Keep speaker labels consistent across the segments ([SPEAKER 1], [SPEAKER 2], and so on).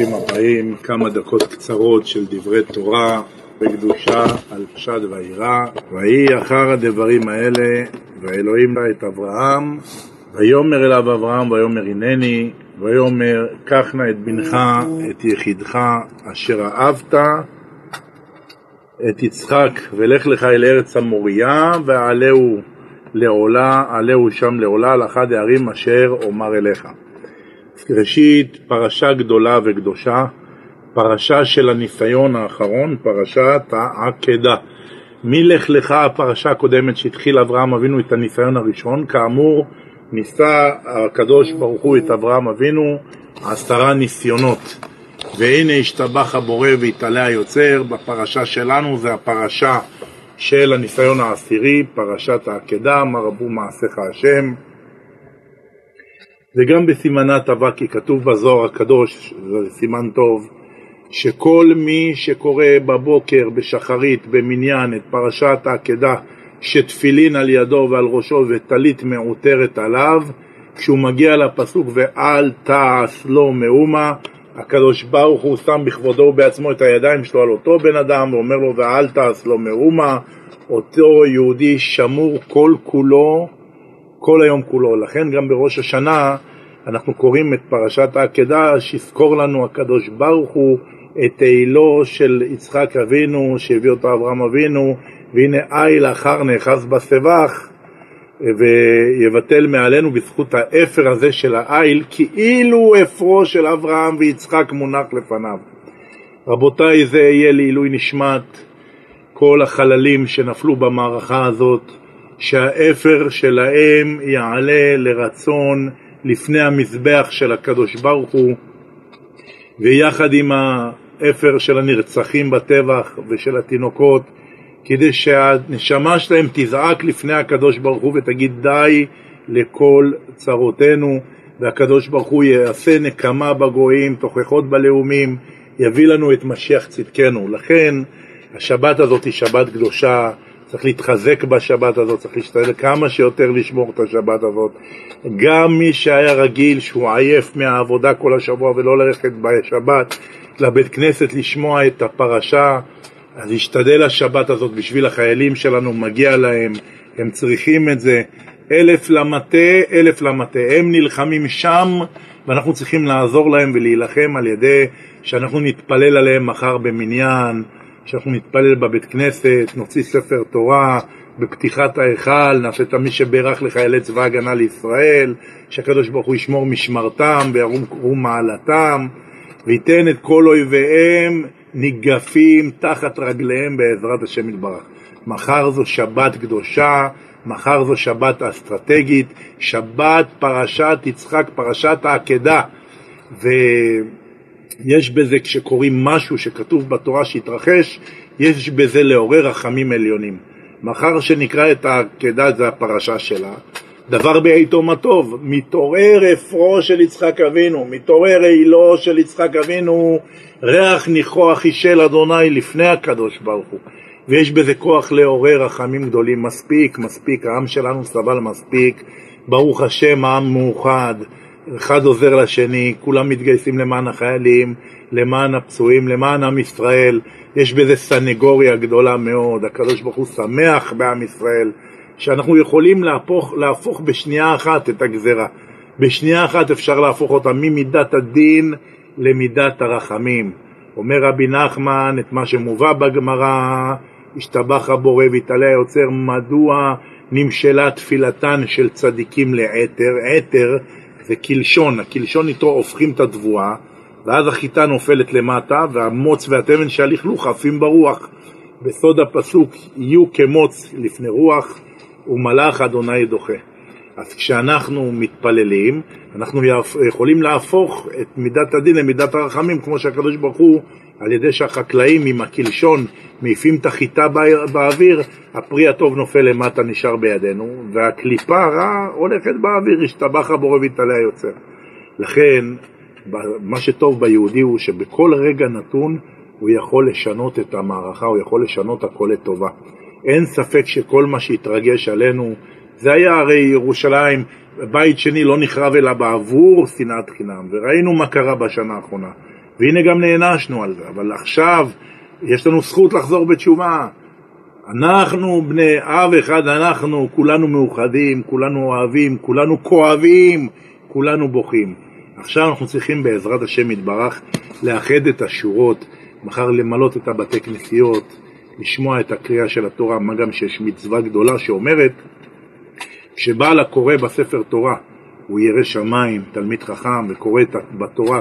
[SPEAKER 1] ברוכים הבאים, כמה דקות קצרות של דברי תורה וקדושה על פשט וירא. ויהי אחר הדברים האלה, ואלוהים לה את אברהם, ויאמר אליו אברהם ויאמר הנני, ויאמר קח נא את בנך, את יחידך, אשר אהבת, את יצחק, ולך לך אל ארץ המוריה, ועלהו לעולה, עלהו שם לעולה, על אחד הערים אשר אומר אליך. ראשית, פרשה גדולה וקדושה, פרשה של הניסיון האחרון, פרשת העקדה. מלך לך הפרשה הקודמת שהתחיל אברהם אבינו את הניסיון הראשון, כאמור ניסה הקדוש ברוך הוא את אברהם אבינו עשרה ניסיונות. והנה השתבח הבורא והתעלה היוצר, בפרשה שלנו זה הפרשה של הניסיון העשירי, פרשת העקדה, מה רבו מעשיך השם. וגם בסימנה טבע, כי כתוב בזוהר הקדוש, זה סימן טוב, שכל מי שקורא בבוקר, בשחרית, במניין, את פרשת העקדה, שתפילין על ידו ועל ראשו וטלית מעוטרת עליו, כשהוא מגיע לפסוק ואל תעש לו מאומה, הקדוש ברוך הוא שם בכבודו בעצמו את הידיים שלו על אותו בן אדם ואומר לו ואל תעש לו מאומה, אותו יהודי שמור כל כולו כל היום כולו. לכן גם בראש השנה אנחנו קוראים את פרשת העקדה, שיזכור לנו הקדוש ברוך הוא את תהילו של יצחק אבינו, שהביא אותו אברהם אבינו, והנה איל אחר נאחז בסבך, ויבטל מעלינו בזכות האפר הזה של האיל, כאילו אפרו של אברהם ויצחק מונח לפניו. רבותיי, זה יהיה לעילוי נשמת כל החללים שנפלו במערכה הזאת, שהאפר שלהם יעלה לרצון לפני המזבח של הקדוש ברוך הוא, ויחד עם האפר של הנרצחים בטבח ושל התינוקות, כדי שהנשמה שלהם תזעק לפני הקדוש ברוך הוא ותגיד די לכל צרותינו, והקדוש ברוך הוא יעשה נקמה בגויים, תוכחות בלאומים, יביא לנו את משיח צדקנו. לכן השבת הזאת היא שבת קדושה, צריך להתחזק בשבת הזאת, צריך להשתדל כמה שיותר לשמור את השבת הזאת. גם מי שהיה רגיל שהוא עייף מהעבודה כל השבוע ולא ללכת בשבת לבית כנסת לשמוע את הפרשה, אז ישתדל השבת הזאת בשביל החיילים שלנו, מגיע להם, הם צריכים את זה. אלף למטה, אלף למטה. הם נלחמים שם ואנחנו צריכים לעזור להם ולהילחם על ידי שאנחנו נתפלל עליהם מחר במניין. שאנחנו נתפלל בבית כנסת, נוציא ספר תורה בפתיחת ההיכל, נעשה את מי שברך לחיילי צבא הגנה לישראל, שהקדוש ברוך הוא ישמור משמרתם וירום מעלתם, וייתן את כל אויביהם ניגפים תחת רגליהם בעזרת השם יתברך. מחר זו שבת קדושה, מחר זו שבת אסטרטגית, שבת פרשת יצחק, פרשת העקדה. ו... יש בזה, כשקוראים משהו שכתוב בתורה שהתרחש, יש בזה לעורר רחמים עליונים. מחר שנקרא את העקדה, זה הפרשה שלה, דבר בעיתו מה טוב, מתעורר אפרו של יצחק אבינו, מתעורר אילו של יצחק אבינו, ריח ניחוח אישל אדוני לפני הקדוש ברוך הוא. ויש בזה כוח לעורר רחמים גדולים, מספיק, מספיק, העם שלנו סבל מספיק, ברוך השם העם מאוחד, אחד עוזר לשני, כולם מתגייסים למען החיילים, למען הפצועים, למען עם ישראל. יש בזה סנגוריה גדולה מאוד, הקדוש ברוך הוא שמח בעם ישראל, שאנחנו יכולים להפוך, להפוך בשנייה אחת את הגזרה. בשנייה אחת אפשר להפוך אותה ממידת הדין למידת הרחמים. אומר רבי נחמן את מה שמובא בגמרא, השתבח הבורא והתעלה היוצר, מדוע נמשלה תפילתן של צדיקים לעתר? עתר זה קלשון, הקלשון איתו הופכים את התבואה, ואז החיטה נופלת למטה, והמוץ והתבן שהלכלוך עפים ברוח. בסוד הפסוק, יהיו כמוץ לפני רוח, ומלאך אדוני דוחה. אז כשאנחנו מתפללים, אנחנו יכולים להפוך את מידת הדין למידת הרחמים, כמו שהקדוש ברוך הוא, על ידי שהחקלאים עם הקלשון מעיפים את החיטה באוויר, הפרי הטוב נופל למטה, נשאר בידינו, והקליפה הרעה הולכת באוויר, השתבח הבורא והתעלה היוצר. לכן, מה שטוב ביהודי הוא שבכל רגע נתון הוא יכול לשנות את המערכה, הוא יכול לשנות הכל לטובה. אין ספק שכל מה שהתרגש עלינו, זה היה הרי ירושלים, בית שני לא נחרב אלא בעבור שנאת חינם, וראינו מה קרה בשנה האחרונה. והנה גם נענשנו על זה, אבל עכשיו יש לנו זכות לחזור בתשובה. אנחנו בני אב אחד, אנחנו כולנו מאוחדים, כולנו אוהבים, כולנו כואבים, כולנו בוכים. עכשיו אנחנו צריכים בעזרת השם יתברך לאחד את השורות, מחר למלות את הבתי כנסיות, לשמוע את הקריאה של התורה, מה גם שיש מצווה גדולה שאומרת שבעל הקורא בספר תורה הוא ירא שמיים, תלמיד חכם, וקורא בתורה,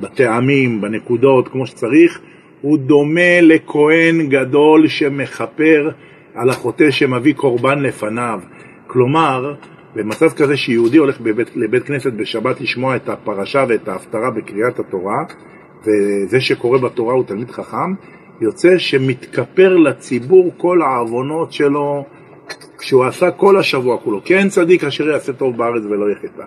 [SPEAKER 1] בטעמים, בנקודות, כמו שצריך, הוא דומה לכהן גדול שמכפר על החוטא שמביא קורבן לפניו. כלומר, במצב כזה שיהודי הולך בבית, לבית כנסת בשבת לשמוע את הפרשה ואת ההפטרה בקריאת התורה, וזה שקורא בתורה הוא תלמיד חכם, יוצא שמתכפר לציבור כל העוונות שלו שהוא עשה כל השבוע כולו. כן צדיק אשר יעשה טוב בארץ ולא יחטא.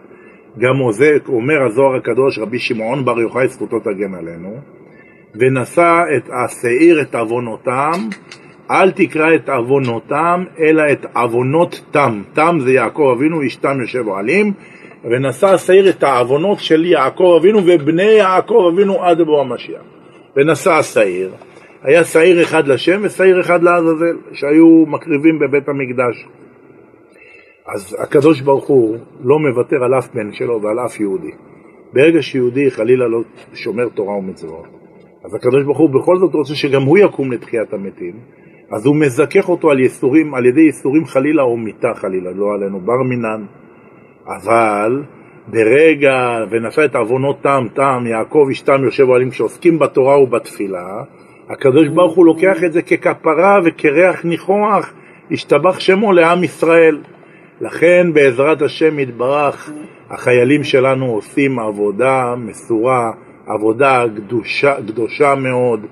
[SPEAKER 1] גם זה אומר הזוהר הקדוש, רבי שמעון בר יוחאי, זכותו תגן עלינו, ונשא את השעיר את עוונותם, אל תקרא את עוונותם, אלא את עוונות תם. תם זה יעקב אבינו, איש תם יושב אוהלים, ונשא השעיר את העוונות של יעקב אבינו ובני יעקב אבינו עד בוא המשיח. ונשא השעיר, היה שעיר אחד לשם ושעיר אחד לעזאזל, שהיו מקריבים בבית המקדש. אז הקדוש ברוך הוא לא מוותר על אף בן שלו ועל אף יהודי. ברגע שיהודי חלילה לא שומר תורה ומצוות, אז הקדוש ברוך הוא בכל זאת רוצה שגם הוא יקום לתחיית המתים, אז הוא מזכך אותו על יסורים, על ידי יסורים חלילה או מיתה חלילה, לא עלינו, בר מינן. אבל ברגע ונשא את עוונות טעם טעם, יעקב איש טעם יושב אוהלים, כשעוסקים בתורה ובתפילה, הקדוש ברוך הוא לוקח את זה ככפרה וכריח ניחוח, השתבח שמו לעם ישראל. לכן בעזרת השם יתברך, החיילים שלנו עושים עבודה מסורה, עבודה קדושה, קדושה מאוד,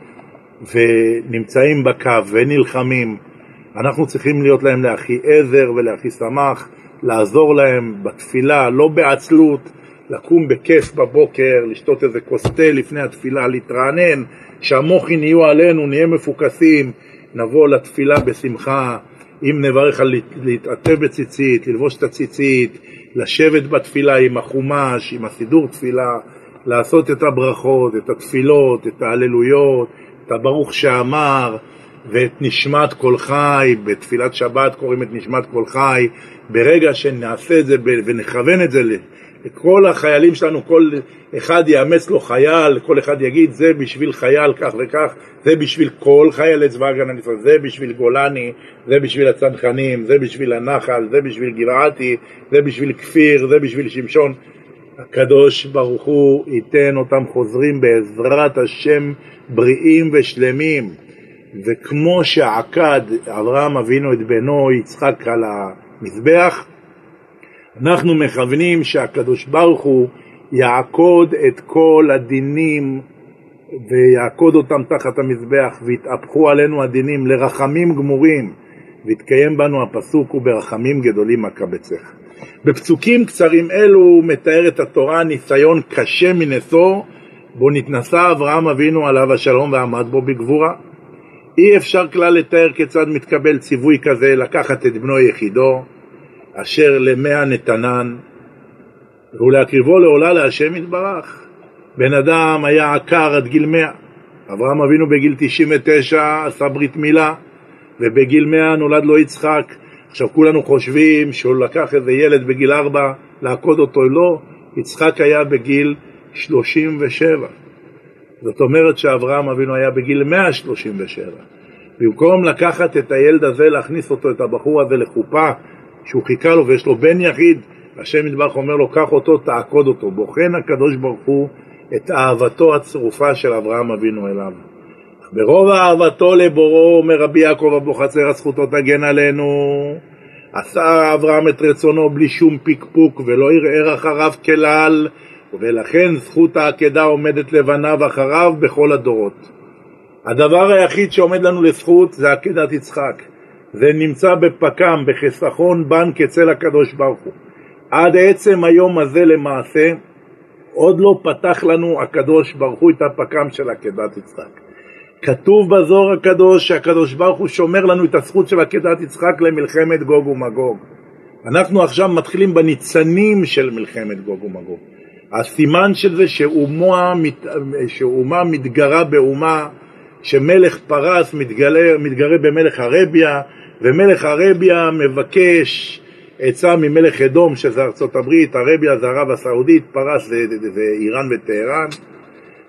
[SPEAKER 1] ונמצאים בקו ונלחמים. אנחנו צריכים להיות להם לאחי עזר ולאחי שמח, לעזור להם בתפילה, לא בעצלות, לקום בכיף בבוקר, לשתות איזה כוס תה לפני התפילה, להתרענן, שהמוחין יהיו עלינו, נהיה מפוקסים, נבוא לתפילה בשמחה, אם נברך על להתעטב בציצית, ללבוש את הציצית, לשבת בתפילה עם החומש, עם הסידור תפילה, לעשות את הברכות, את התפילות, את ההללויות, את הברוך שאמר, ואת נשמת כל חי, בתפילת שבת קוראים את נשמת כל חי, ברגע שנעשה את זה ונכוון את זה לכל החיילים שלנו, כל אחד יאמץ לו חייל, כל אחד יגיד זה בשביל חייל כך וכך, זה בשביל כל חיילי צבא הגנה לישראל, זה בשביל גולני, זה בשביל הצנחנים, זה בשביל הנחל, זה בשביל גבעתי, זה בשביל כפיר, זה בשביל שמשון. הקדוש ברוך הוא ייתן אותם חוזרים בעזרת השם בריאים ושלמים. וכמו שעקד אברהם אבינו את בנו יצחק על המזבח, אנחנו מכוונים שהקדוש ברוך הוא יעקוד את כל הדינים ויעקוד אותם תחת המזבח ויתהפכו עלינו הדינים לרחמים גמורים ויתקיים בנו הפסוק וברחמים גדולים אקבצך. בפסוקים קצרים אלו מתארת התורה ניסיון קשה מנשוא בו נתנסה אברהם אבינו עליו השלום ועמד בו בגבורה. אי אפשר כלל לתאר כיצד מתקבל ציווי כזה לקחת את בנו יחידו, אשר למאה נתנן, ולהקריבו לעולה להשם יתברך. בן אדם היה עקר עד גיל מאה. אברהם אבינו בגיל 99 עשה ברית מילה, ובגיל מאה נולד לו יצחק. עכשיו כולנו חושבים שהוא לקח איזה ילד בגיל ארבע לעקוד אותו, לא, יצחק היה בגיל 37. זאת אומרת שאברהם אבינו היה בגיל 137. במקום לקחת את הילד הזה, להכניס אותו, את הבחור הזה לחופה, שהוא חיכה לו ויש לו בן יחיד, השם ידברך אומר לו, קח אותו, תעקוד אותו. בוחן הקדוש ברוך הוא את אהבתו הצרופה של אברהם אבינו אליו. ברוב אהבתו לבורו, אומר רבי יעקב אבוחצירא, זכותו תגן עלינו. עשה אברהם את רצונו בלי שום פקפוק ולא ערער אחריו כלל, ולכן זכות העקדה עומדת לבניו אחריו בכל הדורות. הדבר היחיד שעומד לנו לזכות זה עקדת יצחק. זה נמצא בפקם, בחיסכון בנק אצל הקדוש ברוך הוא. עד עצם היום הזה למעשה, עוד לא פתח לנו הקדוש ברוך הוא את הפקם של עקדת יצחק. כתוב בזוהר הקדוש שהקדוש ברוך הוא שומר לנו את הזכות של עקדת יצחק למלחמת גוג ומגוג. אנחנו עכשיו מתחילים בניצנים של מלחמת גוג ומגוג. הסימן של זה שאומה, שאומה מתגרה באומה, שמלך פרס מתגלה, מתגרה במלך ערביה, ומלך ערביה מבקש עצה ממלך אדום, שזה ארצות הברית, ערביה זה ערב הסעודית, פרס זה, זה, זה איראן וטהרן.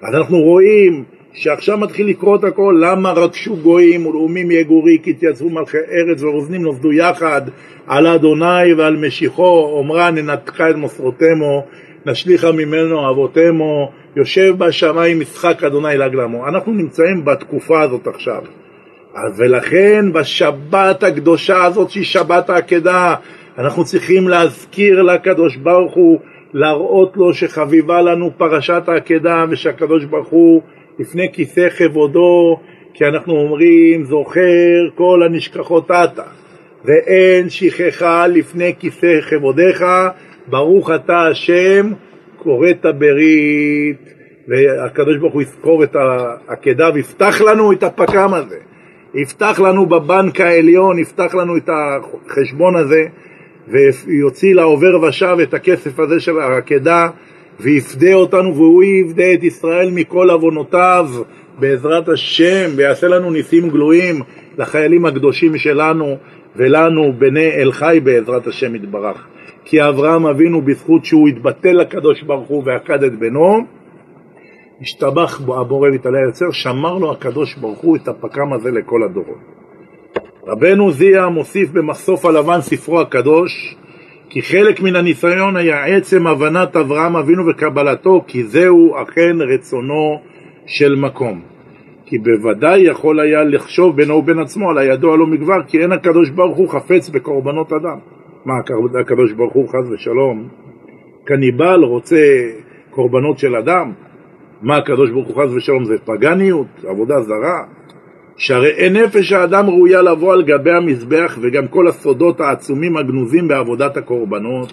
[SPEAKER 1] אז אנחנו רואים שעכשיו מתחיל לקרות הכל, למה רגשו גויים ולאומים יגורי, כי התייצבו מלכי ארץ ורוזנים נוסדו יחד על אדוני ועל משיחו, אומרה ננתקה את מוסרותמו, נשליכה ממנו אבותמו, יושב בשמיים משחק אדוני לגלמו. אנחנו נמצאים בתקופה הזאת עכשיו. ולכן בשבת הקדושה הזאת שהיא שבת העקדה, אנחנו צריכים להזכיר לקדוש ברוך הוא, להראות לו שחביבה לנו פרשת העקדה ושהקדוש ברוך הוא לפני כיסא כבודו, כי אנחנו אומרים זוכר כל הנשכחות עתה, ואין שכחה לפני כיסא כבודיך, ברוך אתה השם, כורת ברית, והקדוש ברוך הוא יזכור את העקדה ויפתח לנו את הפק"ם הזה, יפתח לנו בבנק העליון, יפתח לנו את החשבון הזה, ויוציא לעובר ושב את הכסף הזה של העקדה, ויפדה אותנו והוא יפדה את ישראל מכל עוונותיו. בעזרת השם ויעשה לנו ניסים גלויים לחיילים הקדושים שלנו ולנו בני אל חי בעזרת השם יתברך. כי אברהם אבינו בזכות שהוא התבטל לקדוש ברוך הוא ועקד את בנו השתבח בו הבורא ויתעלה היוצר שמר לו הקדוש ברוך הוא את הפקם הזה לכל הדורות רבנו זיה מוסיף במסוף הלבן ספרו הקדוש כי חלק מן הניסיון היה עצם הבנת אברהם אבינו וקבלתו, כי זהו אכן רצונו של מקום. כי בוודאי יכול היה לחשוב בינו ובין עצמו על הידוע לא מכבר, כי אין הקדוש ברוך הוא חפץ בקורבנות אדם. מה, הקדוש ברוך הוא חס ושלום, קניבל רוצה קורבנות של אדם? מה, הקדוש ברוך הוא חס ושלום זה פגניות, עבודה זרה? שהרי אין נפש האדם ראויה לבוא על גבי המזבח וגם כל הסודות העצומים הגנוזים בעבודת הקורבנות,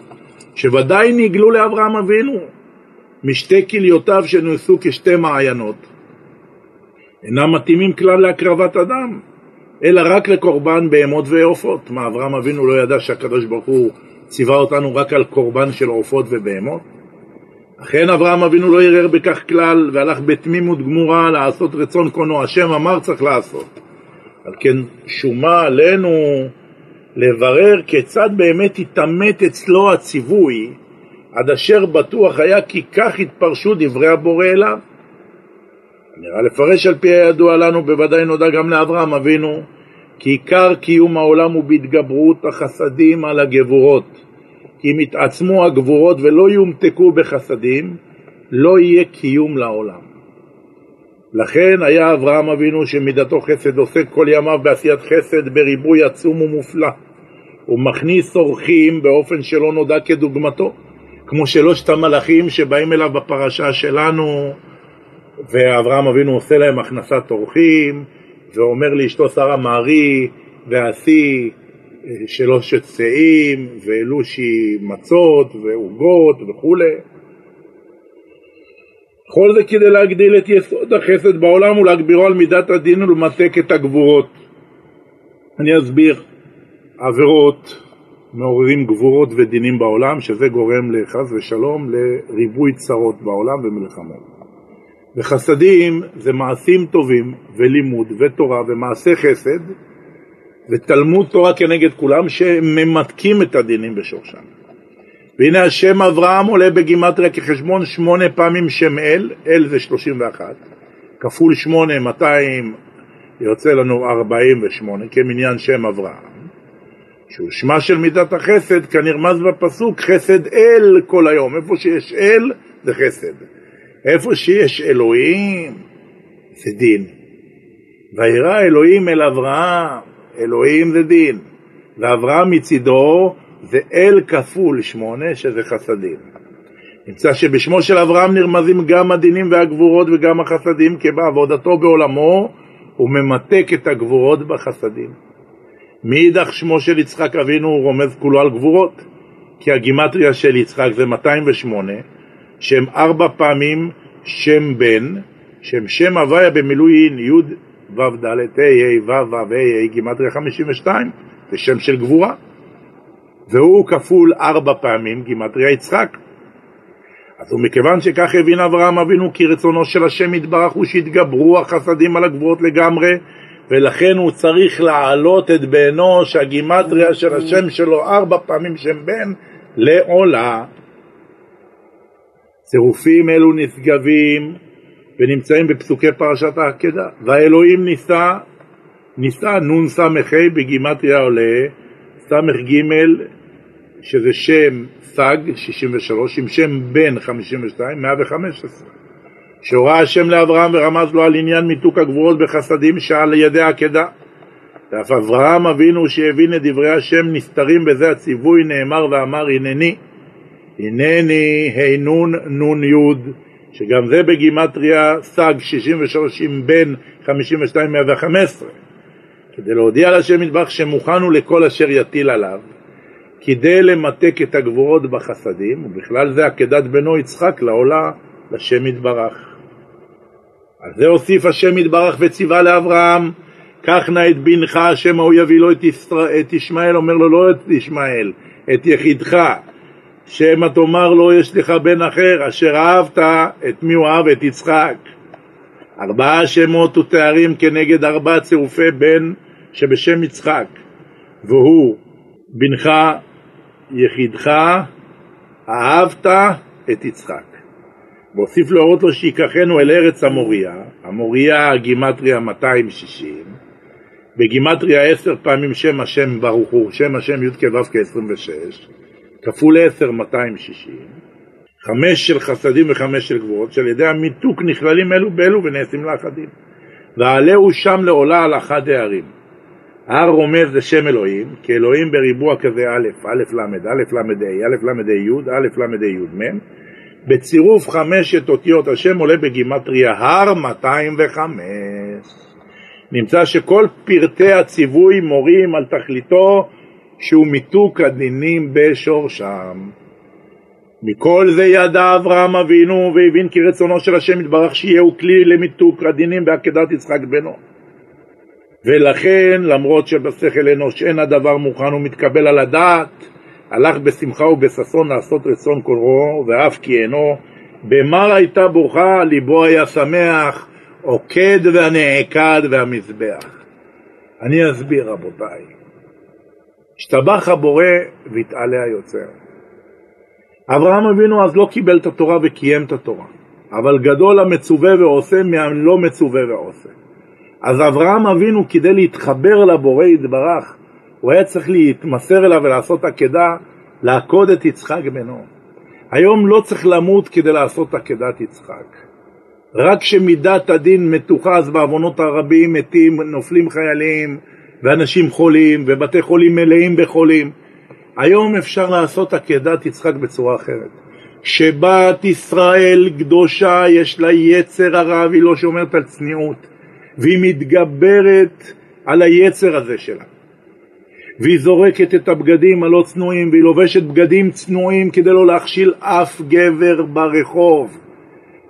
[SPEAKER 1] שוודאי נגלו לאברהם אבינו משתי כליותיו שנעשו כשתי מעיינות. אינם מתאימים כלל להקרבת אדם, אלא רק לקורבן בהמות ועופות. מה, אברהם אבינו לא ידע שהקדוש ברוך הוא ציווה אותנו רק על קורבן של עופות ובהמות? אכן אברהם אבינו לא ערער בכך כלל, והלך בתמימות גמורה לעשות רצון קונו, השם אמר צריך לעשות. על כן שומה עלינו לברר כיצד באמת התעמת אצלו הציווי, עד אשר בטוח היה כי כך התפרשו דברי הבורא אליו. נראה לפרש על פי הידוע לנו, בוודאי נודע גם לאברהם אבינו, כי עיקר קיום העולם הוא בהתגברות החסדים על הגבורות. אם יתעצמו הגבורות ולא יומתקו בחסדים, לא יהיה קיום לעולם. לכן היה אברהם אבינו שמידתו חסד עוסק כל ימיו בעשיית חסד בריבוי עצום ומופלא. הוא מכניס אורחים באופן שלא נודע כדוגמתו, כמו שלושת המלאכים שבאים אליו בפרשה שלנו, ואברהם אבינו עושה להם הכנסת אורחים, ואומר לאשתו שרה מערי ועשי שלושת שאים ואלושי מצות ועוגות וכולי. כל זה כדי להגדיל את יסוד החסד בעולם ולהגבירו על מידת הדין ולמתק את הגבורות. אני אסביר. עבירות מעוררים גבורות ודינים בעולם, שזה גורם לחס ושלום לריבוי צרות בעולם ומלחמות. וחסדים זה מעשים טובים ולימוד ותורה ומעשה חסד ותלמוד תורה כנגד כולם שממתקים את הדינים בשורשם. והנה השם אברהם עולה בגימטריה כחשבון שמונה פעמים שם אל, אל זה שלושים ואחת, כפול שמונה, מאתיים, יוצא לנו ארבעים ושמונה, כמניין שם אברהם, שהוא שמה של מידת החסד, כנרמז בפסוק, חסד אל כל היום, איפה שיש אל זה חסד, איפה שיש אלוהים זה דין. וירא אלוהים אל אברהם אלוהים זה דין, ואברהם מצידו זה אל כפול שמונה, שזה חסדים. נמצא שבשמו של אברהם נרמזים גם הדינים והגבורות וגם החסדים, כי בעבודתו בעולמו הוא ממתק את הגבורות בחסדים. מאידך שמו של יצחק אבינו הוא רומז כולו על גבורות, כי הגימטריה של יצחק זה 208, שהם ארבע פעמים שם בן, שהם שם הוויה במילואין י' ו"ד, ה', ה', ו', ו', ה', גימטריה 52, זה שם של גבורה. והוא כפול ארבע פעמים גימטריה יצחק. אז ומכיוון שכך הבין אברהם אבינו כי רצונו של השם יתברך הוא שיתגברו החסדים על הגבורות לגמרי ולכן הוא צריך להעלות את בנו שהגימטריה של השם שלו ארבע פעמים שם בן לעולה. צירופים אלו נשגבים ונמצאים בפסוקי פרשת העקדה. והאלוהים נישא, נישא נ"ס"ה בגימטריה עולה, ס"ג שזה שם סג 63 עם שם בן 52, 115. שהורה השם לאברהם ורמז לו על עניין מיתוק הגבורות בחסדים שעל ידי עקדה. ואף אברהם אבינו שהבין את דברי השם נסתרים בזה הציווי נאמר ואמר הנני הנני הנון נון יוד שגם זה בגימטריה סג 63 עם בן 52 115 כדי להודיע לשם מטבח שמוכן הוא לכל אשר יטיל עליו כדי למתק את הגבורות בחסדים ובכלל זה עקדת בנו יצחק לעולה לשם יתברך. על זה הוסיף השם יתברך וציווה לאברהם קח נא את בנך השם ההוא יביא לו את, ישראל, את ישמעאל אומר לו לא את ישמעאל את יחידך שמא תאמר לו יש לך בן אחר אשר אהבת את מי הוא אהב? את יצחק. ארבעה שמות ותארים כנגד ארבעה צירופי בן שבשם יצחק. והוא בנך יחידך אהבת את יצחק. והוסיף להורות לו שיקחנו אל ארץ המוריה, המוריה גימטריה 260, בגימטריה 10 פעמים שם השם ברוך הוא, שם השם י"ק ו"ק 26, כפול 10 260, חמש של חסדים וחמש של גבורות, שעל ידי המיתוק נכללים אלו באלו ונעשים לאחדים. ועלהו שם לעולה על אחד הערים. הר רומז לשם אלוהים, כי אלוהים בריבוע כזה א', א' ל', א' ל' ה', א' ל' ה' י', א' ל' ה' י' מ', בצירוף חמשת אותיות השם עולה בגימטריה הר 205. נמצא שכל פרטי הציווי מורים על תכליתו שהוא מיתוק הדינים בשורשם. מכל זה ידע אברהם אבינו והבין כי רצונו של השם יתברך שיהיו כלי למיתוק הדינים בעקדת יצחק בנו. ולכן למרות שבשכל אנוש אין הדבר מוכן ומתקבל על הדעת הלך בשמחה ובששון לעשות רצון קוראו, ואף כי אינו, במר הייתה בוכה, ליבו היה שמח, עוקד והנעקד והמזבח. אני אסביר רבותיי. השתבח הבורא והתעלה היוצר. אברהם אבינו אז לא קיבל את התורה וקיים את התורה, אבל גדול המצווה ועושה מהלא מצווה ועושה. אז אברהם אבינו כדי להתחבר לבורא יתברך הוא היה צריך להתמסר אליו ולעשות עקדה, לעקוד את יצחק בנו. היום לא צריך למות כדי לעשות עקדת יצחק. רק כשמידת הדין מתוחה אז בעוונות הרבים מתים, נופלים חיילים ואנשים חולים ובתי חולים מלאים בחולים. היום אפשר לעשות עקדת יצחק בצורה אחרת. שבת ישראל קדושה יש לה יצר הרע והיא לא שומרת על צניעות והיא מתגברת על היצר הזה שלה. והיא זורקת את הבגדים הלא צנועים והיא לובשת בגדים צנועים כדי לא להכשיל אף גבר ברחוב.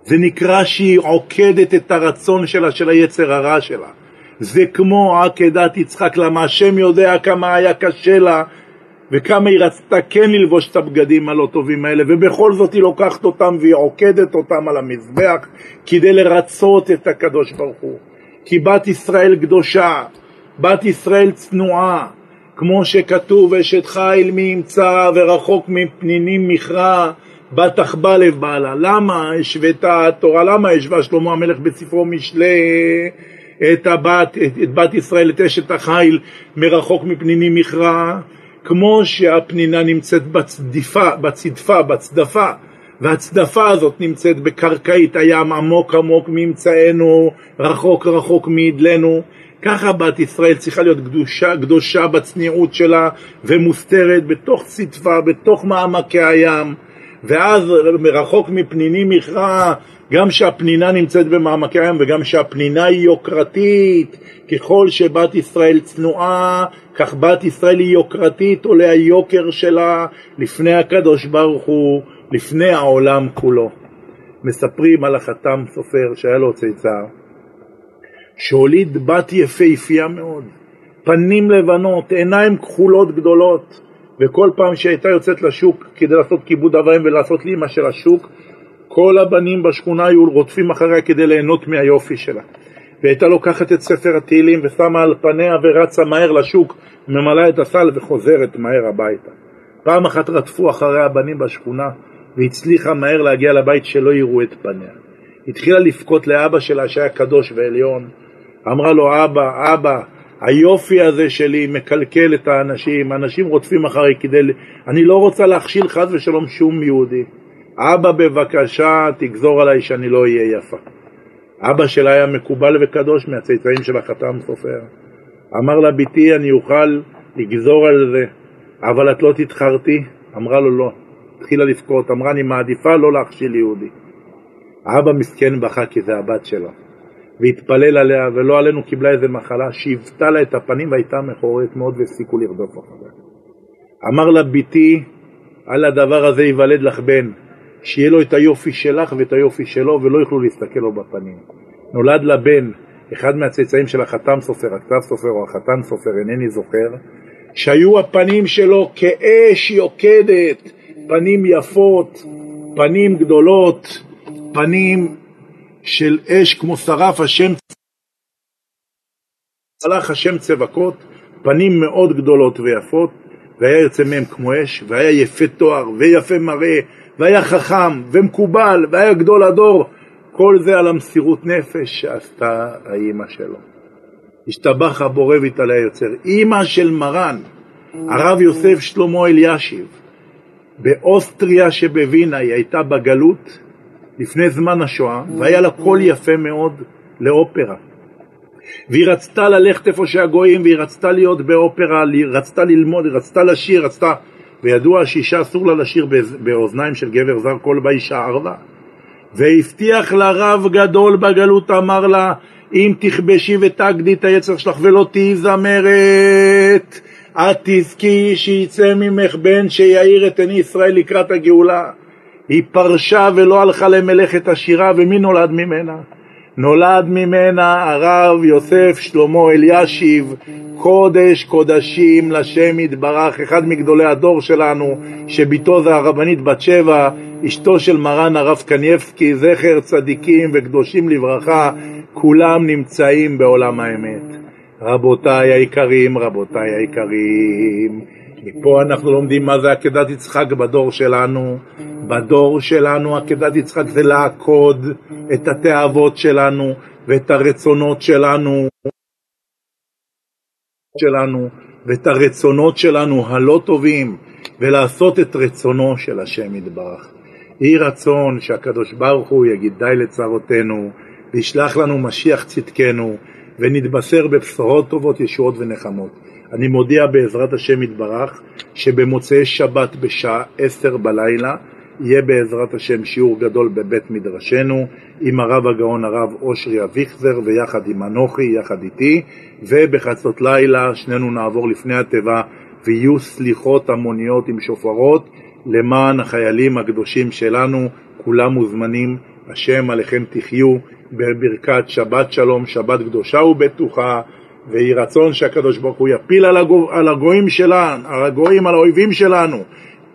[SPEAKER 1] זה נקרא שהיא עוקדת את הרצון שלה, של היצר הרע שלה. זה כמו עקדת יצחק, למה השם יודע כמה היה קשה לה וכמה היא רצתה כן ללבוש את הבגדים הלא טובים האלה, ובכל זאת היא לוקחת אותם והיא עוקדת אותם על המזבח כדי לרצות את הקדוש ברוך הוא. כי בת ישראל קדושה, בת ישראל צנועה, כמו שכתוב אשת חיל מי ימצא ורחוק מפנינים מכרע בת תחבא לב בעלה. למה השוותה התורה, למה השווה שלמה המלך בספרו משלי את, הבת, את, את בת ישראל, את אשת החיל מרחוק מפנינים מכרע? כמו שהפנינה נמצאת בצדיפה, בצדפה, בצדפה, והצדפה הזאת נמצאת בקרקעית הים עמוק עמוק מאמצענו, רחוק רחוק מידלנו, ככה בת ישראל צריכה להיות קדושה, קדושה בצניעות שלה ומוסתרת בתוך צדפה, בתוך מעמקי הים ואז מרחוק מפנינים מכרע גם שהפנינה נמצאת במעמקי הים וגם שהפנינה היא יוקרתית. ככל שבת ישראל צנועה כך בת ישראל היא יוקרתית עולה היוקר שלה לפני הקדוש ברוך הוא לפני העולם כולו. מספרים על החתם סופר שהיה לו צאצא שהוליד בת יפהפייה מאוד, פנים לבנות, עיניים כחולות גדולות, וכל פעם שהייתה יוצאת לשוק כדי לעשות כיבוד אב ולעשות לאמא של השוק, כל הבנים בשכונה היו רודפים אחריה כדי ליהנות מהיופי שלה. והייתה לוקחת את ספר התהילים ושמה על פניה ורצה מהר לשוק, ממלאה את הסל וחוזרת מהר הביתה. פעם אחת רדפו אחריה הבנים בשכונה והצליחה מהר להגיע לבית שלא יראו את פניה. התחילה לבכות לאבא שלה שהיה קדוש ועליון. אמרה לו, אבא, אבא, היופי הזה שלי מקלקל את האנשים, אנשים רודפים אחרי כדי... אני לא רוצה להכשיל חס ושלום שום יהודי. אבא בבקשה תגזור עליי שאני לא אהיה יפה. אבא שלה היה מקובל וקדוש מהצאצאים של החתם סופר. אמר לה, בתי, אני אוכל לגזור על זה, אבל את לא תתחרתי? אמרה לו, לא. התחילה לבכות, אמרה, אני מעדיפה לא להכשיל יהודי. האבא מסכן בכה כי זה הבת שלה. והתפלל עליה, ולא עלינו קיבלה איזה מחלה, שהיוותה לה את הפנים והייתה מכוערת מאוד והפסיקו לרדוף אחריה. אמר לה, בתי, על הדבר הזה ייוולד לך בן, שיהיה לו את היופי שלך ואת היופי שלו, ולא יוכלו להסתכל לו בפנים. נולד לה בן, אחד מהצאצאים של החתם סופר, הכתב סופר או החתן סופר, אינני זוכר, שהיו הפנים שלו כאש יוקדת, פנים יפות, פנים גדולות, פנים של אש כמו שרף השם צלח השם צבקות, פנים מאוד גדולות ויפות, והיה יוצא מהם כמו אש, והיה יפה תואר ויפה מראה, והיה חכם ומקובל, והיה גדול הדור, כל זה על המסירות נפש שעשתה האימא שלו. השתבח הבורא והתעלה יוצר. אימא של מרן, הרב יוסף שלמה אלישיב, באוסטריה שבווינה, היא הייתה בגלות לפני זמן השואה, והיה לה קול יפה מאוד לאופרה. והיא רצתה ללכת איפה שהגויים, והיא רצתה להיות באופרה, היא רצתה ללמוד, היא רצתה לשיר, רצתה... וידוע שאישה אסור לה לשיר באוזניים של גבר זר כל באישה ערבה. והבטיח לה רב גדול בגלות, אמר לה, אם תכבשי ותגדי את היצר שלך ולא תהי זמרת, את תזכי שיצא ממך בן שיאיר את עיני ישראל לקראת הגאולה. היא פרשה ולא הלכה למלאכת השירה, ומי נולד ממנה? נולד ממנה הרב יוסף שלמה אלישיב, קודש קודשים לשם יתברך, אחד מגדולי הדור שלנו, שבתו זה הרבנית בת שבע, אשתו של מרן הרב קנייבסקי, זכר צדיקים וקדושים לברכה, כולם נמצאים בעולם האמת. רבותיי היקרים, רבותיי היקרים, מפה אנחנו לומדים מה זה עקדת יצחק בדור שלנו. בדור שלנו עקדת יצחק זה לעקוד את התאוות שלנו ואת הרצונות שלנו שלנו ואת הרצונות שלנו הלא טובים ולעשות את רצונו של השם יתברך. יהי רצון שהקדוש ברוך הוא יגיד די לצרותינו וישלח לנו משיח צדקנו ונתבשר בבשורות טובות, ישועות ונחמות. אני מודיע בעזרת השם יתברך שבמוצאי שבת בשעה עשר בלילה יהיה בעזרת השם שיעור גדול בבית מדרשנו עם הרב הגאון הרב אושרי אביכזר ויחד עם אנוכי, יחד איתי ובחצות לילה שנינו נעבור לפני התיבה ויהיו סליחות המוניות עם שופרות למען החיילים הקדושים שלנו, כולם מוזמנים, השם עליכם תחיו בברכת שבת שלום, שבת קדושה ובטוחה ויהי רצון שהקדוש ברוך הוא יפיל על, הגו, על הגויים שלנו, על הגויים, על האויבים שלנו,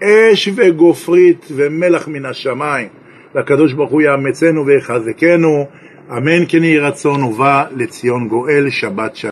[SPEAKER 1] אש וגופרית ומלח מן השמיים. לקדוש ברוך הוא יאמצנו ויחזקנו, אמן כן יהי רצון ובא לציון גואל, שבת שלום.